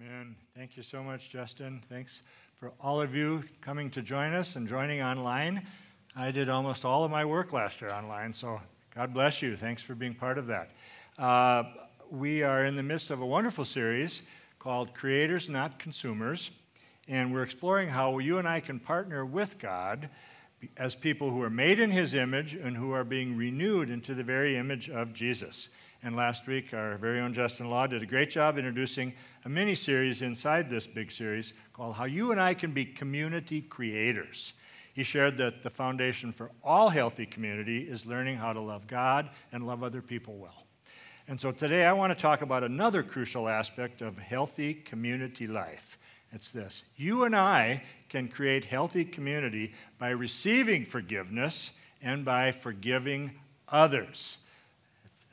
Amen. Thank you so much, Justin. Thanks for all of you coming to join us and joining online. I did almost all of my work last year online, so God bless you. Thanks for being part of that. Uh, we are in the midst of a wonderful series called Creators, Not Consumers, and we're exploring how you and I can partner with God as people who are made in His image and who are being renewed into the very image of Jesus. And last week, our very own Justin Law did a great job introducing a mini series inside this big series called How You and I Can Be Community Creators. He shared that the foundation for all healthy community is learning how to love God and love other people well. And so today I want to talk about another crucial aspect of healthy community life. It's this you and I can create healthy community by receiving forgiveness and by forgiving others.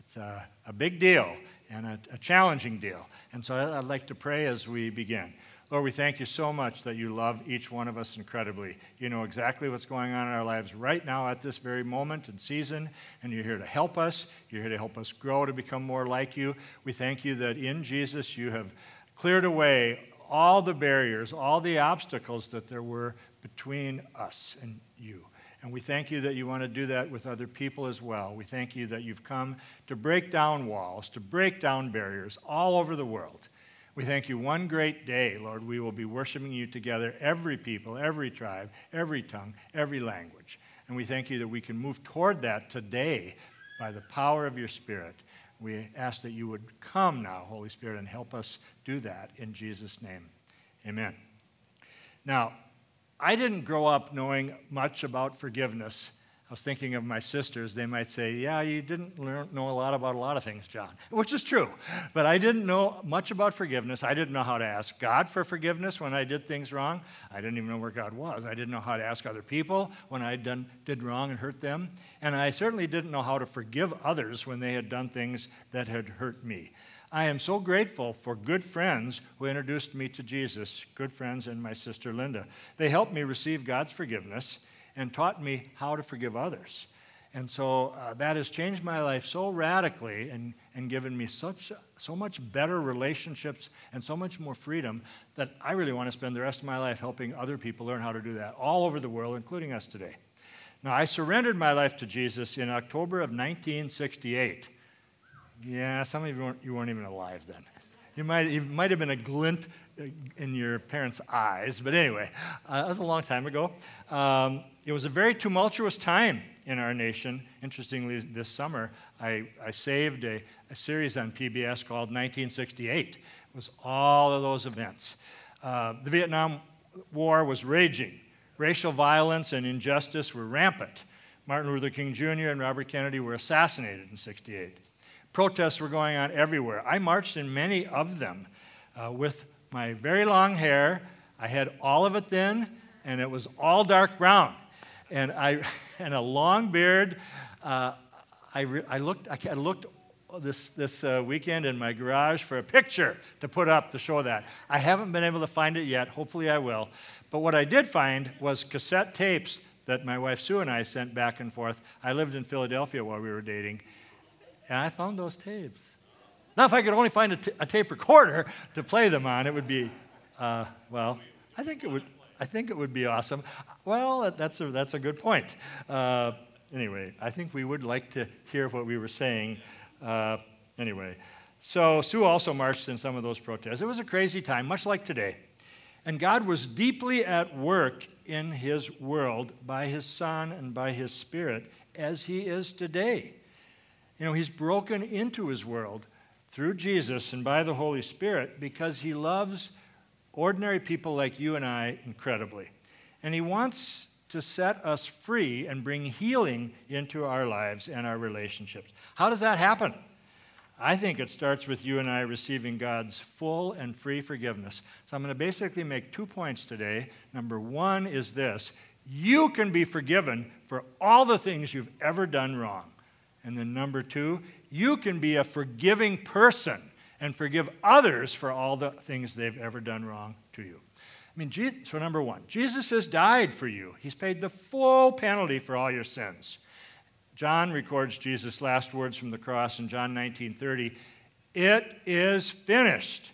It's, a a big deal and a, a challenging deal. And so I'd like to pray as we begin. Lord, we thank you so much that you love each one of us incredibly. You know exactly what's going on in our lives right now at this very moment and season, and you're here to help us. You're here to help us grow to become more like you. We thank you that in Jesus you have cleared away all the barriers, all the obstacles that there were between us and you. And we thank you that you want to do that with other people as well. We thank you that you've come to break down walls, to break down barriers all over the world. We thank you one great day, Lord, we will be worshiping you together, every people, every tribe, every tongue, every language. And we thank you that we can move toward that today by the power of your Spirit. We ask that you would come now, Holy Spirit, and help us do that in Jesus' name. Amen. Now, I didn't grow up knowing much about forgiveness. I was thinking of my sisters. They might say, Yeah, you didn't learn, know a lot about a lot of things, John, which is true. But I didn't know much about forgiveness. I didn't know how to ask God for forgiveness when I did things wrong. I didn't even know where God was. I didn't know how to ask other people when I done, did wrong and hurt them. And I certainly didn't know how to forgive others when they had done things that had hurt me. I am so grateful for good friends who introduced me to Jesus, good friends and my sister Linda. They helped me receive God's forgiveness and taught me how to forgive others. And so uh, that has changed my life so radically and, and given me such, so much better relationships and so much more freedom that I really want to spend the rest of my life helping other people learn how to do that all over the world, including us today. Now, I surrendered my life to Jesus in October of 1968. Yeah, some of you weren't, you weren't even alive then. You might, it might have been a glint in your parents' eyes, but anyway, uh, that was a long time ago. Um, it was a very tumultuous time in our nation. Interestingly, this summer, I, I saved a, a series on PBS called 1968. It was all of those events. Uh, the Vietnam War was raging. Racial violence and injustice were rampant. Martin Luther King Jr. and Robert Kennedy were assassinated in 68. Protests were going on everywhere. I marched in many of them uh, with my very long hair. I had all of it then, and it was all dark brown. And, I, and a long beard. Uh, I, re, I, looked, I looked this, this uh, weekend in my garage for a picture to put up to show that. I haven't been able to find it yet. Hopefully, I will. But what I did find was cassette tapes that my wife Sue and I sent back and forth. I lived in Philadelphia while we were dating, and I found those tapes. Now, if I could only find a, t- a tape recorder to play them on, it would be, uh, well, I think it would. I think it would be awesome. Well, that's a, that's a good point. Uh, anyway, I think we would like to hear what we were saying. Uh, anyway, so Sue also marched in some of those protests. It was a crazy time, much like today. And God was deeply at work in his world by his Son and by his Spirit, as he is today. You know, he's broken into his world through Jesus and by the Holy Spirit because he loves ordinary people like you and I incredibly. And he wants to set us free and bring healing into our lives and our relationships. How does that happen? I think it starts with you and I receiving God's full and free forgiveness. So I'm going to basically make two points today. Number one is this you can be forgiven for all the things you've ever done wrong. And then number two, you can be a forgiving person and forgive others for all the things they've ever done wrong to you. I mean, so number one, Jesus has died for you. He's paid the full penalty for all your sins. John records Jesus' last words from the cross in John 19:30. It is finished.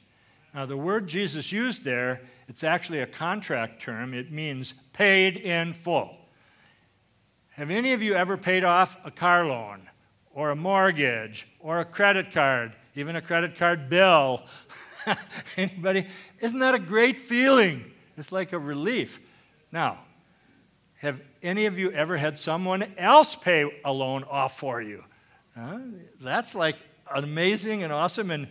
Now, the word Jesus used there, it's actually a contract term. It means paid in full. Have any of you ever paid off a car loan or a mortgage or a credit card, even a credit card bill? Anybody? Isn't that a great feeling? It's like a relief. Now, have any of you ever had someone else pay a loan off for you? That's like amazing and awesome. And,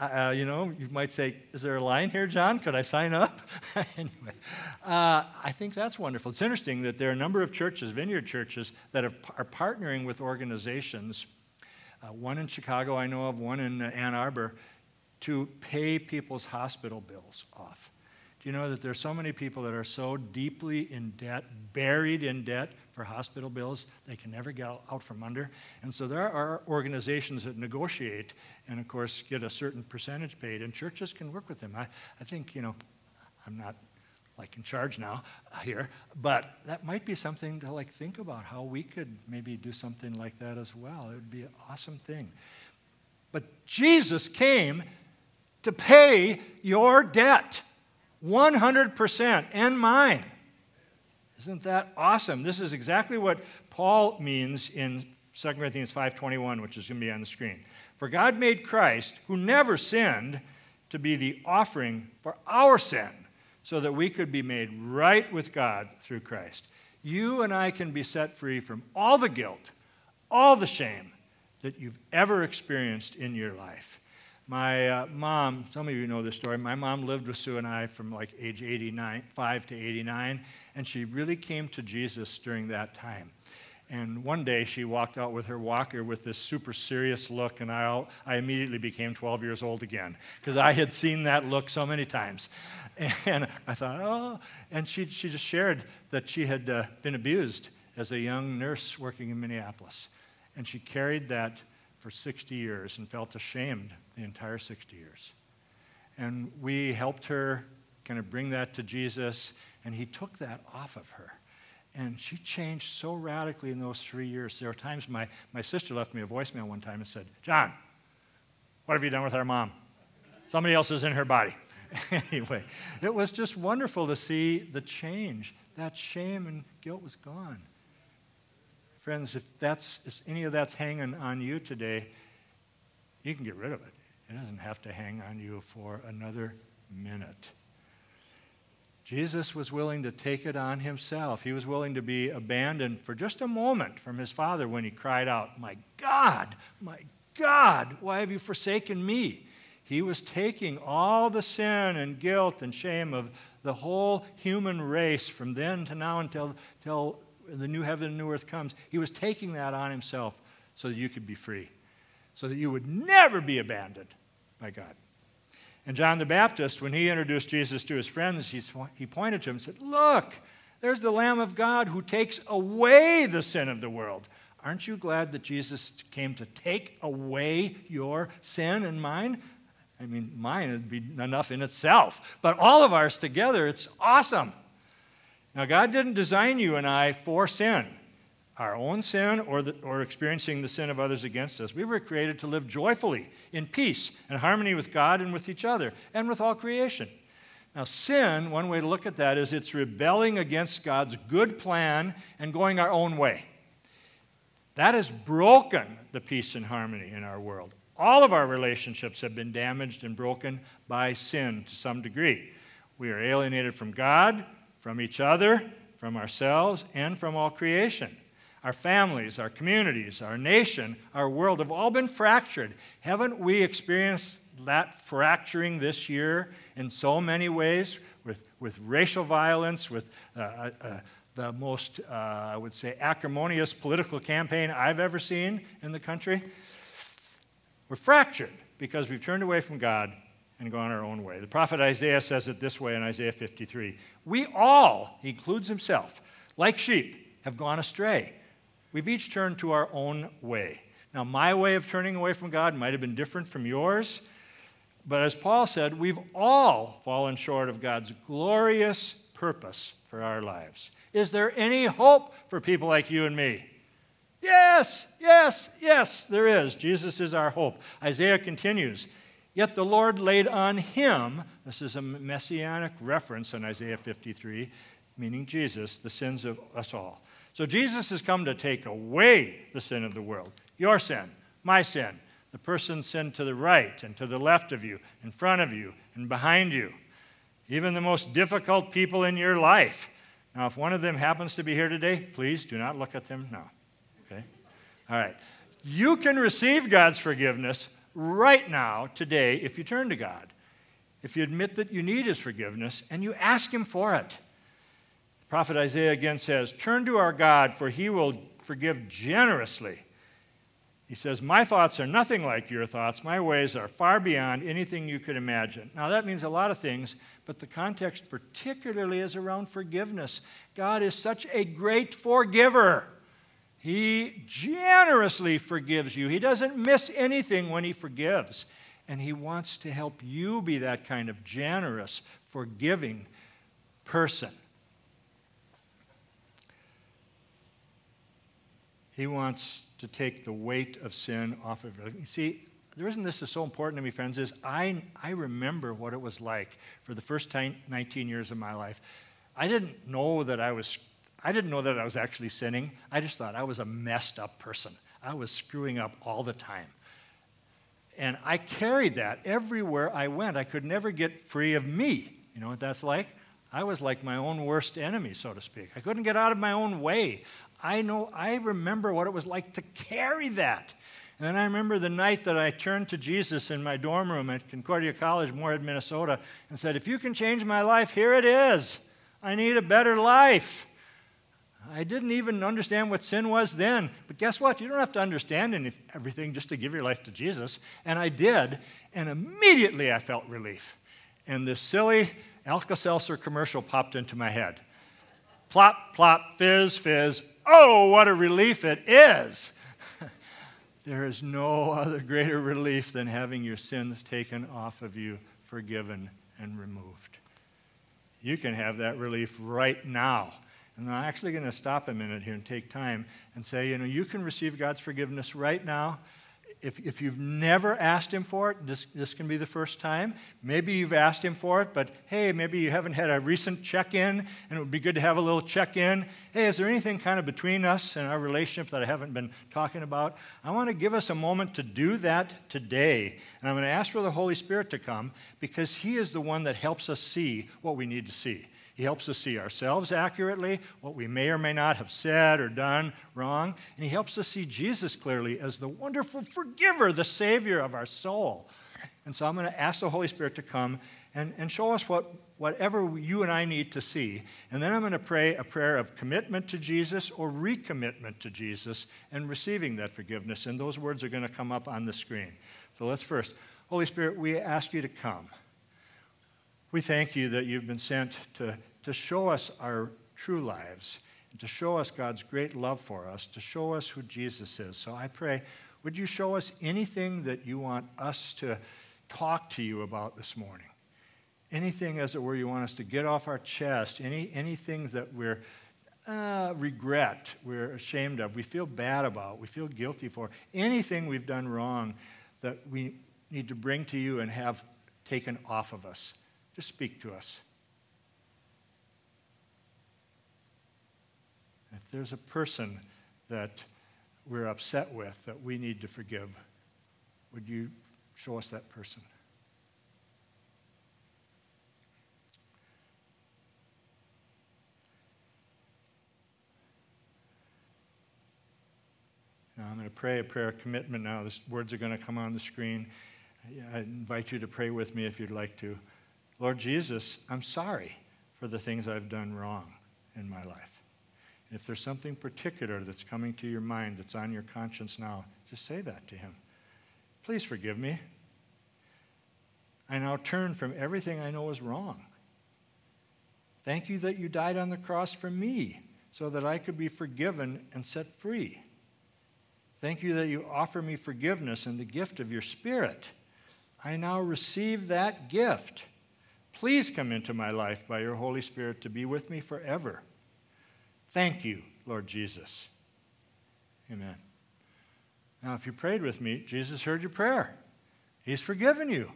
uh, you know, you might say, Is there a line here, John? Could I sign up? anyway, uh, I think that's wonderful. It's interesting that there are a number of churches, vineyard churches, that are, are partnering with organizations. Uh, one in Chicago, I know of, one in uh, Ann Arbor, to pay people's hospital bills off. Do you know that there are so many people that are so deeply in debt, buried in debt for hospital bills, they can never get out from under? And so there are organizations that negotiate and, of course, get a certain percentage paid, and churches can work with them. I, I think, you know, I'm not like in charge now here, but that might be something to like think about how we could maybe do something like that as well. It would be an awesome thing. But Jesus came to pay your debt. 100% and mine. Isn't that awesome? This is exactly what Paul means in 2 Corinthians 5:21, which is going to be on the screen. For God made Christ, who never sinned, to be the offering for our sin, so that we could be made right with God through Christ. You and I can be set free from all the guilt, all the shame that you've ever experienced in your life. My uh, mom, some of you know this story, my mom lived with Sue and I from like age 89, 5 to 89, and she really came to Jesus during that time. And one day she walked out with her walker with this super serious look, and I, I immediately became 12 years old again because I had seen that look so many times. And I thought, oh, and she, she just shared that she had uh, been abused as a young nurse working in Minneapolis. And she carried that for 60 years and felt ashamed the entire 60 years. And we helped her kind of bring that to Jesus, and he took that off of her. And she changed so radically in those three years. There were times my, my sister left me a voicemail one time and said, John, what have you done with our mom? Somebody else is in her body. anyway, it was just wonderful to see the change. That shame and guilt was gone. Friends, if, that's, if any of that's hanging on you today, you can get rid of it. It doesn't have to hang on you for another minute. Jesus was willing to take it on himself. He was willing to be abandoned for just a moment from his Father when he cried out, My God, my God, why have you forsaken me? He was taking all the sin and guilt and shame of the whole human race from then to now until, until the new heaven and new earth comes. He was taking that on himself so that you could be free, so that you would never be abandoned by God. And John the Baptist, when he introduced Jesus to his friends, he pointed to him and said, Look, there's the Lamb of God who takes away the sin of the world. Aren't you glad that Jesus came to take away your sin and mine? I mean, mine would be enough in itself, but all of ours together, it's awesome. Now, God didn't design you and I for sin our own sin or, the, or experiencing the sin of others against us. We were created to live joyfully, in peace, and harmony with God and with each other, and with all creation. Now, sin, one way to look at that is it's rebelling against God's good plan and going our own way. That has broken the peace and harmony in our world. All of our relationships have been damaged and broken by sin to some degree. We are alienated from God, from each other, from ourselves, and from all creation. Our families, our communities, our nation, our world have all been fractured. Haven't we experienced that fracturing this year in so many ways with, with racial violence, with uh, uh, uh, the most, uh, I would say, acrimonious political campaign I've ever seen in the country? We're fractured because we've turned away from God and gone our own way. The prophet Isaiah says it this way in Isaiah 53 We all, he includes himself, like sheep, have gone astray. We've each turned to our own way. Now, my way of turning away from God might have been different from yours, but as Paul said, we've all fallen short of God's glorious purpose for our lives. Is there any hope for people like you and me? Yes, yes, yes, there is. Jesus is our hope. Isaiah continues Yet the Lord laid on him, this is a messianic reference in Isaiah 53, meaning Jesus, the sins of us all. So Jesus has come to take away the sin of the world, your sin, my sin, the person's sin to the right and to the left of you, in front of you, and behind you, even the most difficult people in your life. Now, if one of them happens to be here today, please do not look at them now. Okay? All right. You can receive God's forgiveness right now, today, if you turn to God. If you admit that you need His forgiveness and you ask Him for it. The prophet Isaiah again says, Turn to our God, for He will forgive generously. He says, My thoughts are nothing like your thoughts. My ways are far beyond anything you could imagine. Now, that means a lot of things, but the context particularly is around forgiveness. God is such a great forgiver. He generously forgives you, He doesn't miss anything when He forgives. And He wants to help you be that kind of generous, forgiving person. He wants to take the weight of sin off of you. See, the reason this is so important to me, friends, is I, I remember what it was like for the first 19 years of my life. I didn't know that I was, I didn't know that I was actually sinning. I just thought I was a messed up person. I was screwing up all the time. And I carried that everywhere I went. I could never get free of me. You know what that's like? I was like my own worst enemy, so to speak. I couldn't get out of my own way. I know, I remember what it was like to carry that. And then I remember the night that I turned to Jesus in my dorm room at Concordia College, Moorhead, Minnesota, and said, If you can change my life, here it is. I need a better life. I didn't even understand what sin was then. But guess what? You don't have to understand anything, everything just to give your life to Jesus. And I did. And immediately I felt relief. And this silly Alka Seltzer commercial popped into my head. Plop, plop, fizz, fizz. Oh, what a relief it is! there is no other greater relief than having your sins taken off of you, forgiven, and removed. You can have that relief right now. And I'm actually going to stop a minute here and take time and say, you know, you can receive God's forgiveness right now if, if you've never asked Him for it, this, this can be the first time. Maybe you've asked Him for it, but hey, maybe you haven't had a recent check in, and it would be good to have a little check in. Hey, is there anything kind of between us and our relationship that I haven't been talking about? I want to give us a moment to do that today. And I'm going to ask for the Holy Spirit to come because He is the one that helps us see what we need to see. He helps us see ourselves accurately, what we may or may not have said or done wrong. And He helps us see Jesus clearly as the wonderful forgiver, the Savior of our soul. And so I'm going to ask the Holy Spirit to come and, and show us what, whatever you and I need to see. And then I'm going to pray a prayer of commitment to Jesus or recommitment to Jesus and receiving that forgiveness. And those words are going to come up on the screen. So let's first, Holy Spirit, we ask you to come. We thank you that you've been sent to to show us our true lives, to show us God's great love for us, to show us who Jesus is. So I pray, would you show us anything that you want us to talk to you about this morning? Anything, as it were, you want us to get off our chest, any, anything that we're uh, regret, we're ashamed of, we feel bad about, we feel guilty for, anything we've done wrong that we need to bring to you and have taken off of us. Just speak to us. There's a person that we're upset with that we need to forgive, would you show us that person? Now I'm going to pray a prayer of commitment now. The words are going to come on the screen. I invite you to pray with me if you'd like to. Lord Jesus, I'm sorry for the things I've done wrong in my life. If there's something particular that's coming to your mind that's on your conscience now, just say that to Him. Please forgive me. I now turn from everything I know is wrong. Thank you that you died on the cross for me so that I could be forgiven and set free. Thank you that you offer me forgiveness and the gift of your Spirit. I now receive that gift. Please come into my life by your Holy Spirit to be with me forever. Thank you, Lord Jesus. Amen. Now, if you prayed with me, Jesus heard your prayer. He's forgiven you.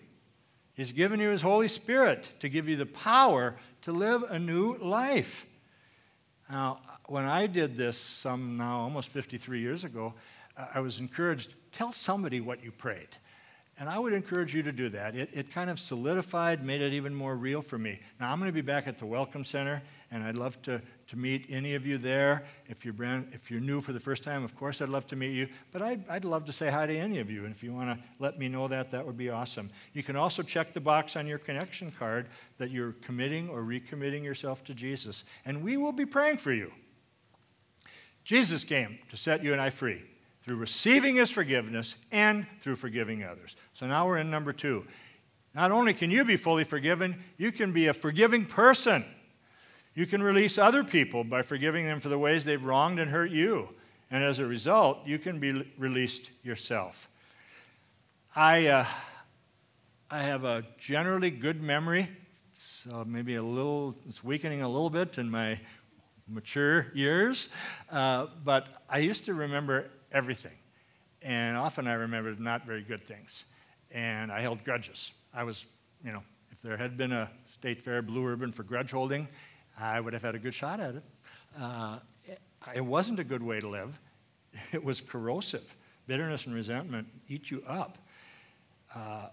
He's given you His Holy Spirit to give you the power to live a new life. Now, when I did this some now almost 53 years ago, I was encouraged tell somebody what you prayed. And I would encourage you to do that. It, it kind of solidified, made it even more real for me. Now, I'm going to be back at the Welcome Center, and I'd love to, to meet any of you there. If you're, brand, if you're new for the first time, of course, I'd love to meet you. But I'd, I'd love to say hi to any of you. And if you want to let me know that, that would be awesome. You can also check the box on your connection card that you're committing or recommitting yourself to Jesus. And we will be praying for you. Jesus came to set you and I free through receiving his forgiveness and through forgiving others. So now we're in number two. Not only can you be fully forgiven, you can be a forgiving person. You can release other people by forgiving them for the ways they've wronged and hurt you. And as a result, you can be released yourself. I, uh, I have a generally good memory. It's uh, maybe a little, it's weakening a little bit in my mature years. Uh, but I used to remember everything. And often I remembered not very good things. And I held grudges. I was, you know, if there had been a state fair blue ribbon for grudge holding, I would have had a good shot at it. Uh, it wasn't a good way to live, it was corrosive. Bitterness and resentment eat you up. Uh,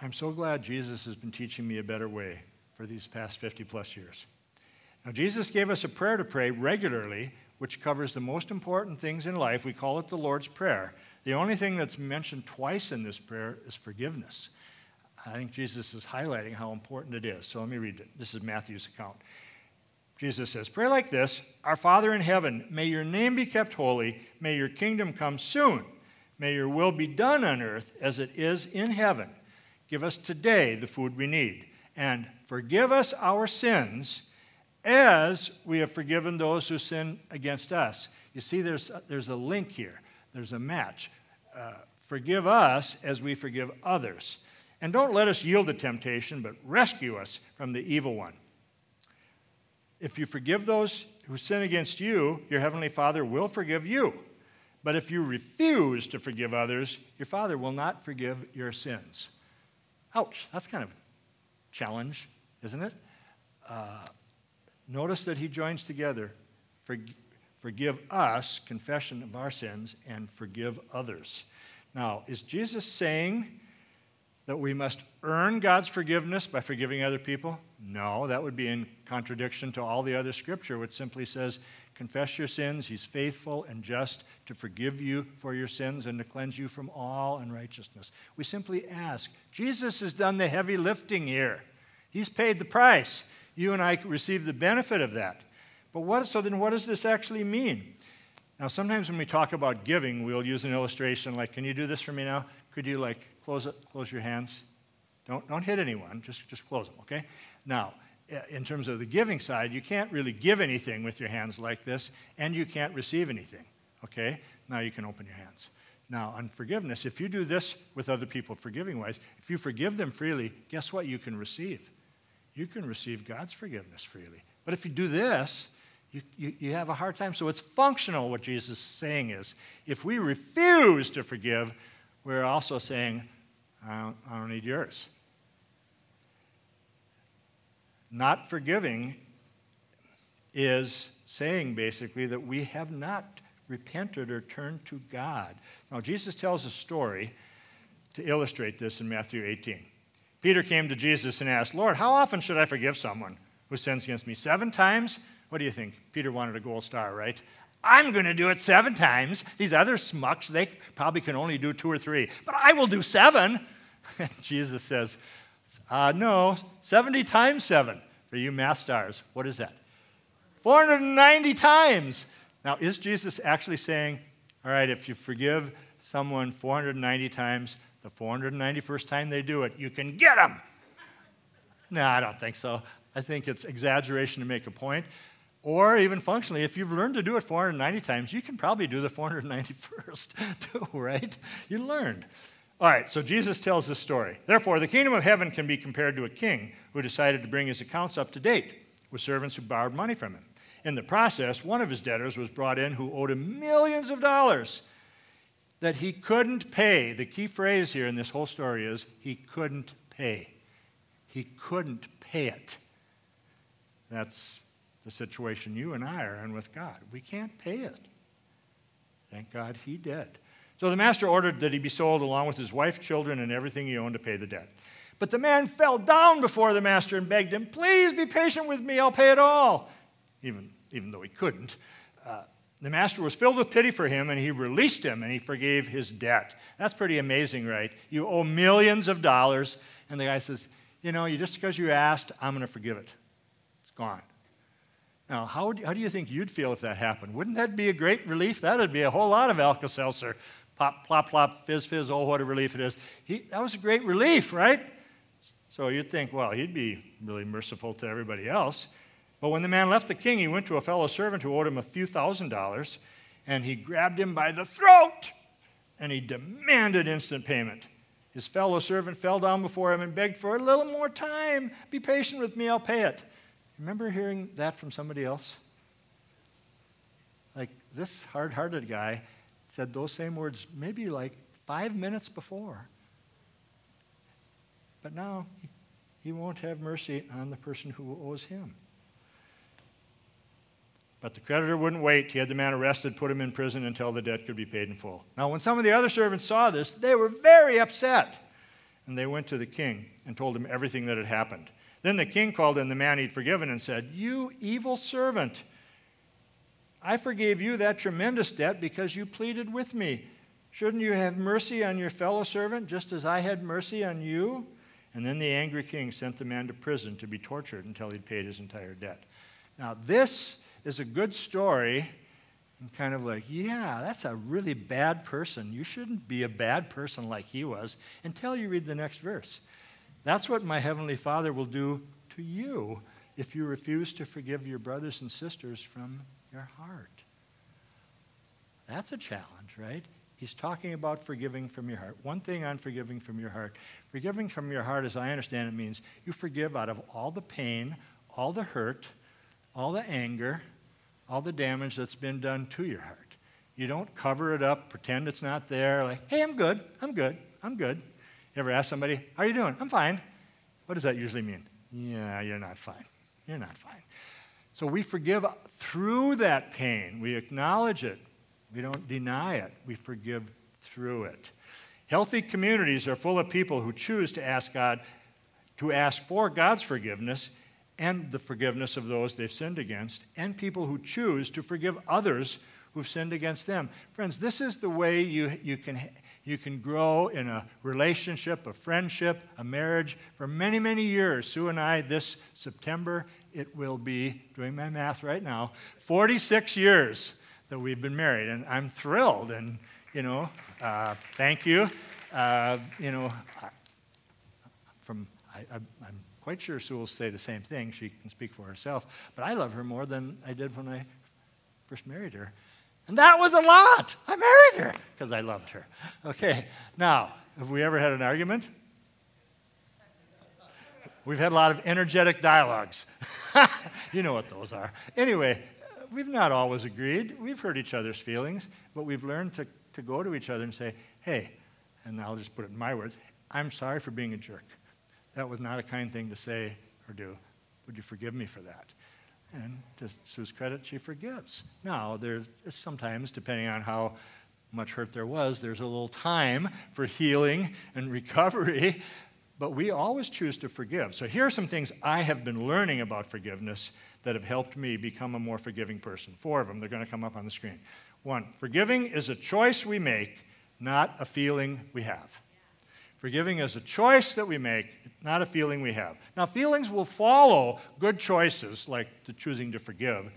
I'm so glad Jesus has been teaching me a better way for these past 50 plus years. Now, Jesus gave us a prayer to pray regularly which covers the most important things in life. We call it the Lord's Prayer. The only thing that's mentioned twice in this prayer is forgiveness. I think Jesus is highlighting how important it is. So let me read it. This is Matthew's account. Jesus says, Pray like this Our Father in heaven, may your name be kept holy, may your kingdom come soon, may your will be done on earth as it is in heaven. Give us today the food we need, and forgive us our sins as we have forgiven those who sin against us. You see, there's, there's a link here, there's a match. Uh, forgive us as we forgive others. And don't let us yield to temptation, but rescue us from the evil one. If you forgive those who sin against you, your heavenly Father will forgive you. But if you refuse to forgive others, your Father will not forgive your sins. Ouch, that's kind of a challenge, isn't it? Uh, Notice that he joins together forgive us, confession of our sins, and forgive others. Now, is Jesus saying that we must earn God's forgiveness by forgiving other people? No, that would be in contradiction to all the other scripture, which simply says, Confess your sins. He's faithful and just to forgive you for your sins and to cleanse you from all unrighteousness. We simply ask. Jesus has done the heavy lifting here, He's paid the price you and I receive the benefit of that. But what, so then what does this actually mean? Now, sometimes when we talk about giving, we'll use an illustration like, can you do this for me now? Could you like close, it, close your hands? Don't, don't hit anyone, just, just close them, okay? Now, in terms of the giving side, you can't really give anything with your hands like this, and you can't receive anything, okay? Now you can open your hands. Now, on forgiveness, if you do this with other people forgiving wise, if you forgive them freely, guess what you can receive? You can receive God's forgiveness freely. But if you do this, you, you, you, have a hard time. So it's functional, what Jesus is saying is if we refuse to forgive, we're also saying, I don't, I don't need yours. Not forgiving is saying basically that we have not repented or turned to God. Now, Jesus tells a story to illustrate this in Matthew 18. Peter came to Jesus and asked, Lord, how often should I forgive someone who sins against me? Seven times? What do you think? Peter wanted a gold star, right? I'm going to do it seven times. These other smucks, they probably can only do two or three, but I will do seven. Jesus says, uh, No, 70 times seven. For you math stars, what is that? 490 times. Now, is Jesus actually saying, All right, if you forgive someone 490 times, the 491st time they do it, you can get them. no, I don't think so. I think it's exaggeration to make a point. Or even functionally, if you've learned to do it 490 times, you can probably do the 491st too, right? You learned. All right, so Jesus tells this story. Therefore, the kingdom of heaven can be compared to a king who decided to bring his accounts up to date with servants who borrowed money from him. In the process, one of his debtors was brought in who owed him millions of dollars that he couldn't pay. The key phrase here in this whole story is he couldn't pay. He couldn't pay it. That's the situation you and I are in with God. We can't pay it. Thank God he did. So the master ordered that he be sold along with his wife, children, and everything he owned to pay the debt. But the man fell down before the master and begged him, Please be patient with me, I'll pay it all. Even, even though he couldn't. The master was filled with pity for him and he released him and he forgave his debt. That's pretty amazing, right? You owe millions of dollars, and the guy says, You know, just because you asked, I'm going to forgive it. It's gone. Now, how, do, how do you think you'd feel if that happened? Wouldn't that be a great relief? That would be a whole lot of Alka Seltzer. Pop, plop, plop, fizz, fizz, oh, what a relief it is. He, that was a great relief, right? So you'd think, well, he'd be really merciful to everybody else. But when the man left the king, he went to a fellow servant who owed him a few thousand dollars, and he grabbed him by the throat and he demanded instant payment. His fellow servant fell down before him and begged for a little more time. Be patient with me, I'll pay it. Remember hearing that from somebody else? Like this hard hearted guy said those same words maybe like five minutes before. But now he won't have mercy on the person who owes him. But the creditor wouldn't wait. He had the man arrested, put him in prison until the debt could be paid in full. Now, when some of the other servants saw this, they were very upset. And they went to the king and told him everything that had happened. Then the king called in the man he'd forgiven and said, You evil servant, I forgave you that tremendous debt because you pleaded with me. Shouldn't you have mercy on your fellow servant just as I had mercy on you? And then the angry king sent the man to prison to be tortured until he'd paid his entire debt. Now, this is a good story and kind of like, yeah, that's a really bad person. You shouldn't be a bad person like he was until you read the next verse. That's what my Heavenly Father will do to you if you refuse to forgive your brothers and sisters from your heart. That's a challenge, right? He's talking about forgiving from your heart. One thing on forgiving from your heart forgiving from your heart, as I understand it, means you forgive out of all the pain, all the hurt, all the anger, all the damage that's been done to your heart. You don't cover it up, pretend it's not there, like, hey, I'm good, I'm good, I'm good. You ever ask somebody, How are you doing? I'm fine. What does that usually mean? Yeah, you're not fine. You're not fine. So we forgive through that pain. We acknowledge it. We don't deny it. We forgive through it. Healthy communities are full of people who choose to ask God, to ask for God's forgiveness and the forgiveness of those they've sinned against, and people who choose to forgive others who've sinned against them. Friends, this is the way you, you can you can grow in a relationship, a friendship, a marriage for many, many years. Sue and I, this September, it will be, doing my math right now, 46 years that we've been married. And I'm thrilled. And, you know, uh, thank you. Uh, you know, from, I, am quite sure Sue will say the same thing. She can speak for herself. But I love her more than I did when I first married her. And that was a lot. I married her because I loved her. Okay, now, have we ever had an argument? We've had a lot of energetic dialogues. you know what those are. Anyway, we've not always agreed. We've hurt each other's feelings, but we've learned to, to go to each other and say, hey, and I'll just put it in my words, I'm sorry for being a jerk. That was not a kind thing to say or do. Would you forgive me for that? And to Sue's credit, she forgives. Now, there's sometimes, depending on how much hurt there was, there's a little time for healing and recovery, but we always choose to forgive. So here are some things I have been learning about forgiveness that have helped me become a more forgiving person. Four of them, they're going to come up on the screen. One, forgiving is a choice we make, not a feeling we have. Forgiving is a choice that we make, not a feeling we have. Now, feelings will follow good choices, like the choosing to forgive.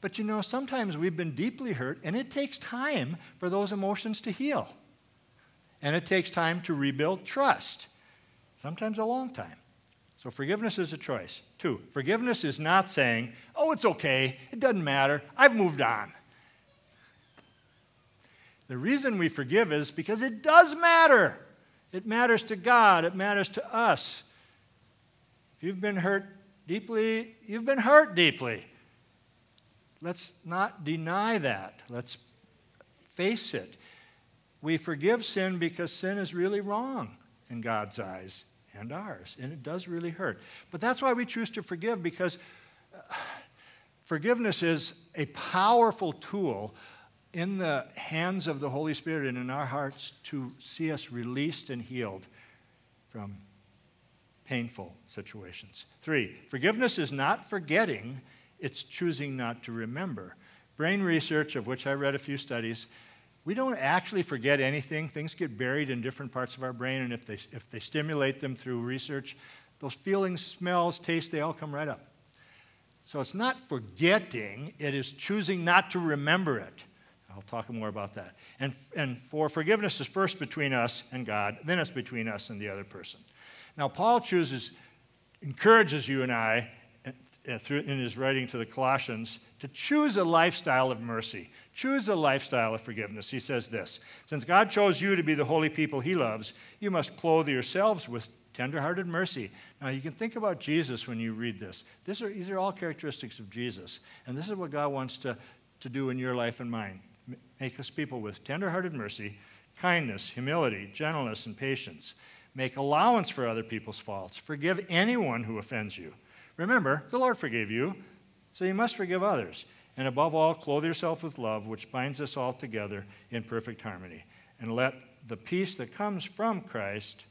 But you know, sometimes we've been deeply hurt, and it takes time for those emotions to heal. And it takes time to rebuild trust, sometimes a long time. So, forgiveness is a choice. Two, forgiveness is not saying, oh, it's okay, it doesn't matter, I've moved on. The reason we forgive is because it does matter. It matters to God, it matters to us. If you've been hurt deeply, you've been hurt deeply. Let's not deny that. Let's face it. We forgive sin because sin is really wrong in God's eyes. and ours. And it does really hurt. But that's why we choose to forgive because uh, forgiveness is a powerful tool in the hands of the Holy Spirit and in our hearts to see us released and healed from painful situations. Three, forgiveness is not forgetting, it's choosing not to remember. Brain research, of which I read a few studies, we don't actually forget anything. Things get buried in different parts of our brain, and if they, if they stimulate them through research, those feelings, smells, tastes, they all come right up. So it's not forgetting, it is choosing not to remember it. I'll talk more about that. And, and for forgiveness is first between us and God, then it's between us and the other person. Now, Paul chooses, encourages you and I uh, in his writing to the Colossians to choose a lifestyle of mercy, choose a lifestyle of forgiveness. He says this Since God chose you to be the holy people he loves, you must clothe yourselves with tenderhearted mercy. Now, you can think about Jesus when you read this. this are, these are all characteristics of Jesus. And this is what God wants to, to do in your life and mine make us people with tenderhearted mercy, kindness, humility, gentleness, and patience. Make allowance for other people's faults. Forgive anyone who offends you Remember, the Lord forgave you, so you must forgive others. And above all, clothe yourself with love, which binds us all together in perfect harmony. And let the peace that comes from Christ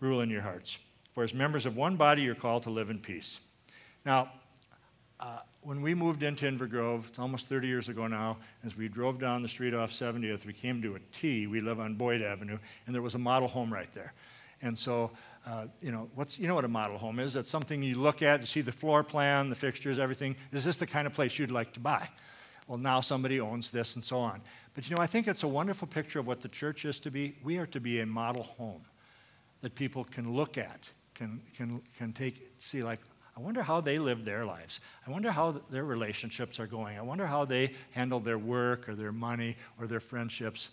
rule in your hearts. For as members of one body, you're called to live in peace. Now, uh, when we moved into Inver Grove, it's almost 30 years ago now, as we drove down the street off 70th, we came to a T. We live on Boyd Avenue, and there was a model home right there. And so uh, you know, what's, you know what a model home is? That's something you look at to see the floor plan, the fixtures, everything. Is this the kind of place you'd like to buy? Well, now somebody owns this and so on. But you know, I think it's a wonderful picture of what the church is to be. We are to be a model home that people can look at, can, can, can take, see, like, I wonder how they live their lives. I wonder how their relationships are going. I wonder how they handle their work or their money or their friendships.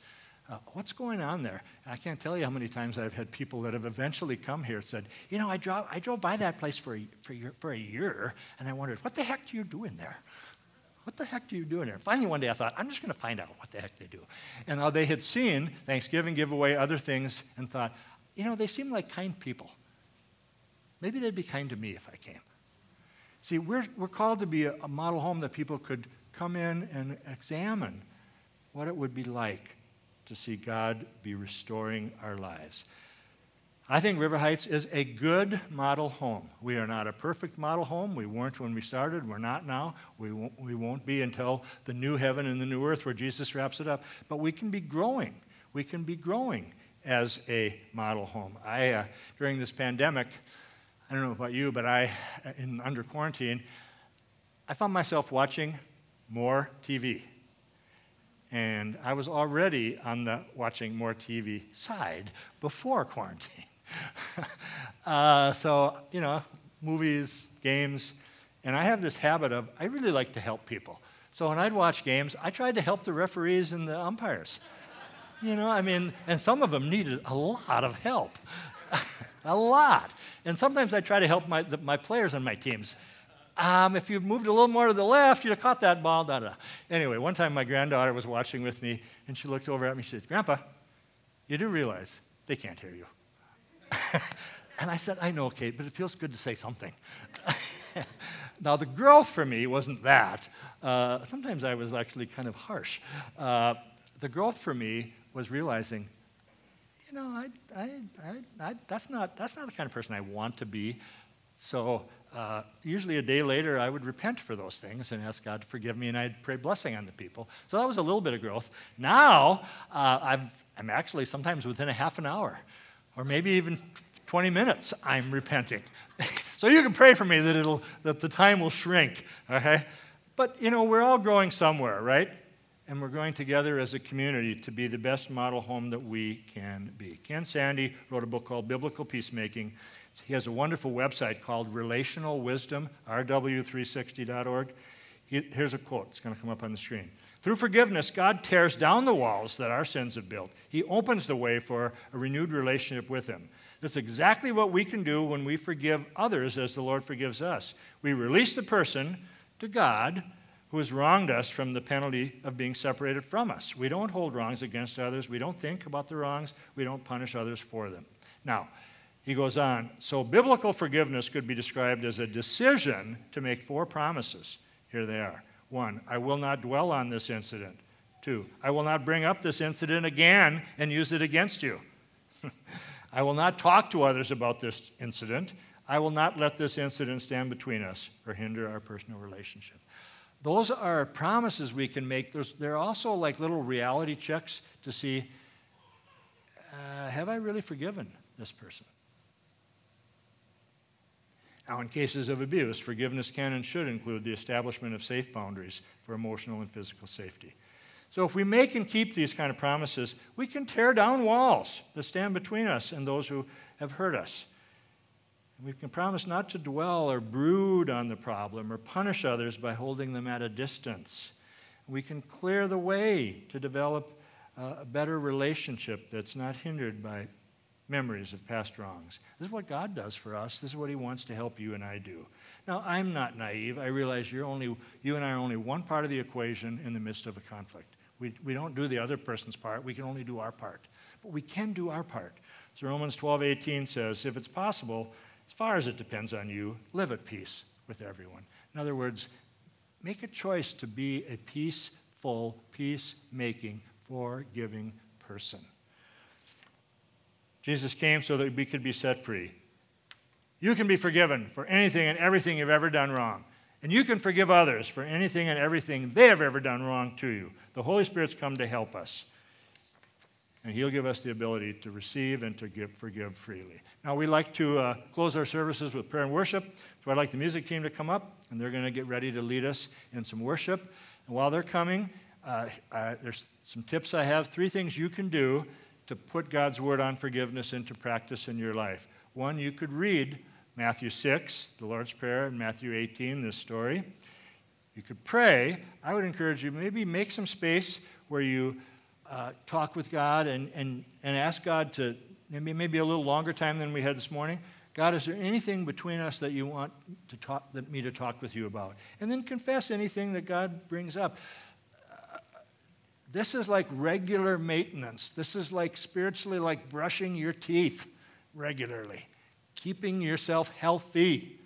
Uh, what's going on there? I can't tell you how many times I've had people that have eventually come here said, you know, I drove, I drove by that place for a, for, for a year, and I wondered, what the heck do you do in there? What the heck do you do in there? Finally, one day I thought, I'm just going to find out what the heck they do. And they had seen Thanksgiving give away other things and thought, you know, they seem like kind people. Maybe they'd be kind to me if I came. See, we're, we're called to be a, a model home that people could come in and examine what it would be like to see God be restoring our lives. I think River Heights is a good model home. We are not a perfect model home. We weren't when we started. We're not now. We won't, we won't be until the new heaven and the new earth where Jesus wraps it up. But we can be growing. We can be growing as a model home. I, uh, during this pandemic, I don't know about you, but I, in, under quarantine, I found myself watching more TV. And I was already on the watching more TV side before quarantine. uh, so, you know, movies, games, and I have this habit of, I really like to help people. So when I'd watch games, I tried to help the referees and the umpires. You know, I mean, and some of them needed a lot of help. a lot. And sometimes I try to help my, the, my players on my teams. Um, if you moved a little more to the left, you'd have caught that ball. Da, da. Anyway, one time my granddaughter was watching with me, and she looked over at me. She said, Grandpa, you do realize they can't hear you. and I said, I know, Kate, but it feels good to say something. now, the growth for me wasn't that. Uh, sometimes I was actually kind of harsh. Uh, the growth for me was realizing, you know, I, I, I, that's, not, that's not the kind of person I want to be. So uh, usually a day later, I would repent for those things and ask God to forgive me, and I'd pray blessing on the people. So that was a little bit of growth. Now, uh, i am actually sometimes within a half an hour, or maybe even 20 minutes, I'm repenting. so you can pray for me that, it'll, that the time will shrink, okay? But, you know, we're all growing somewhere, right? And we're going together as a community to be the best model home that we can be. Ken Sande wrote a book called Biblical Peacemaking. He has a wonderful website called Relational Wisdom, rw360.org. here's a quote, it's going to come up on the screen. Through forgiveness, God tears down the walls that our sins have built. He opens the way for a renewed relationship with Him. That's exactly what we can do when we forgive others as the Lord forgives us. We release the person to God who has wronged us from the penalty of being separated from us. We don't hold wrongs against others. We don't think about the wrongs. We don't punish others for them. Now, he goes on. So, biblical forgiveness could be described as a decision to make four promises. Here they are. One, I will not dwell on this incident. Two, I will not bring up this incident again and use it against you. I will not talk to others about this incident. I will not let this incident stand between us or hinder our personal relationship. Those are promises we can make. There's, they're also like little reality checks to see uh, have I really forgiven this person? Now, in cases of abuse, forgiveness can and should include the establishment of safe boundaries for emotional and physical safety. So, if we make and keep these kind of promises, we can tear down walls that stand between us and those who have hurt us. We can promise not to dwell or brood on the problem or punish others by holding them at a distance. We can clear the way to develop a better relationship that's not hindered by memories of past wrongs. This is what God does for us. This is what He wants to help you and I do. Now, I'm not naive. I realize you're only, you and I are only one part of the equation in the midst of a conflict. We, we don't do the other person's part, we can only do our part. But we can do our part. So Romans 12 18 says, if it's possible, as far as it depends on you, live at peace with everyone. In other words, make a choice to be a peaceful, peacemaking, forgiving person. Jesus came so that we could be set free. You can be forgiven for anything and everything you've ever done wrong. And you can forgive others for anything and everything they have ever done wrong to you. The Holy Spirit's come to help us. And He'll give us the ability to receive and to give, forgive freely. Now, we like to uh, close our services with prayer and worship. So I'd like the music team to come up, and they're going to get ready to lead us in some worship. And while they're coming, uh, there's some tips I have. Three things you can do to put God's word on forgiveness into practice in your life. One, you could read Matthew 6, the Lord's Prayer, and Matthew 18, this story. You could pray. I would encourage you maybe make some space where you uh, talk with God and, and, and ask God to maybe, maybe a little longer time than we had this morning. God, is there anything between us that you want to talk, that me to talk with you about? And then confess anything that God brings up. This is like regular maintenance. This is like spiritually like brushing your teeth regularly, keeping yourself healthy.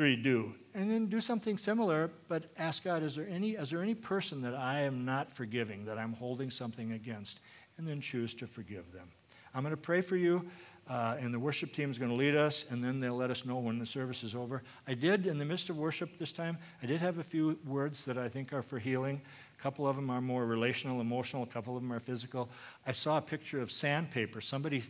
Three, do. And then do something similar, but ask God, is there any, is there any person that I am not forgiving, that I'm holding something against? And then choose to forgive them. I'm going to pray for you. Uh, and the worship team is going to lead us, and then they'll let us know when the service is over. I did, in the midst of worship this time, I did have a few words that I think are for healing. A couple of them are more relational, emotional, a couple of them are physical. I saw a picture of sandpaper, somebody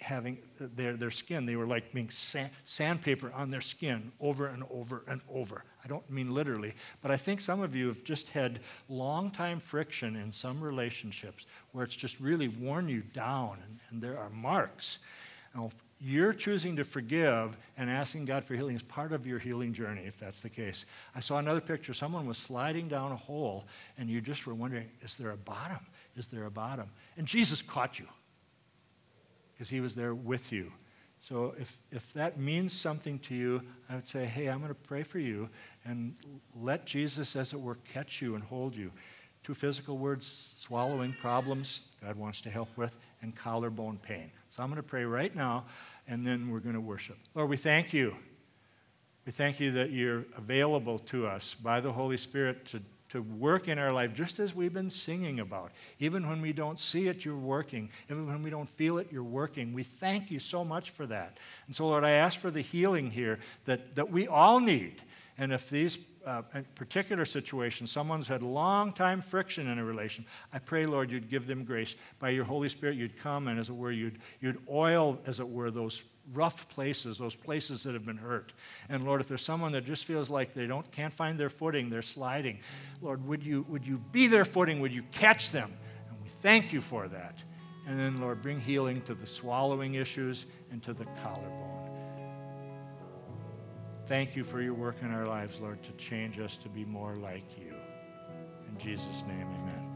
having their, their skin, they were like being sand, sandpaper on their skin over and over and over. I don't mean literally, but I think some of you have just had long time friction in some relationships where it's just really worn you down and, and there are marks. Now, you're choosing to forgive and asking God for healing is part of your healing journey, if that's the case. I saw another picture. Someone was sliding down a hole, and you just were wondering, is there a bottom? Is there a bottom? And Jesus caught you because he was there with you. So if, if that means something to you, I would say, hey, I'm going to pray for you and let Jesus, as it were, catch you and hold you. Two physical words swallowing problems, God wants to help with, and collarbone pain. So I'm going to pray right now, and then we're going to worship. Lord, we thank you. We thank you that you're available to us by the Holy Spirit to, to work in our life, just as we've been singing about. Even when we don't see it, you're working. Even when we don't feel it, you're working. We thank you so much for that. And so, Lord, I ask for the healing here that, that we all need. And if these uh, particular situations, someone's had long time friction in a relation, I pray, Lord, you'd give them grace. By your Holy Spirit, you'd come and, as it were, you'd, you'd oil, as it were, those rough places, those places that have been hurt. And Lord, if there's someone that just feels like they don't, can't find their footing, they're sliding, Lord, would you, would you be their footing? Would you catch them? And we thank you for that. And then, Lord, bring healing to the swallowing issues and to the collarbone. Thank you for your work in our lives, Lord, to change us to be more like you. In Jesus' name, amen.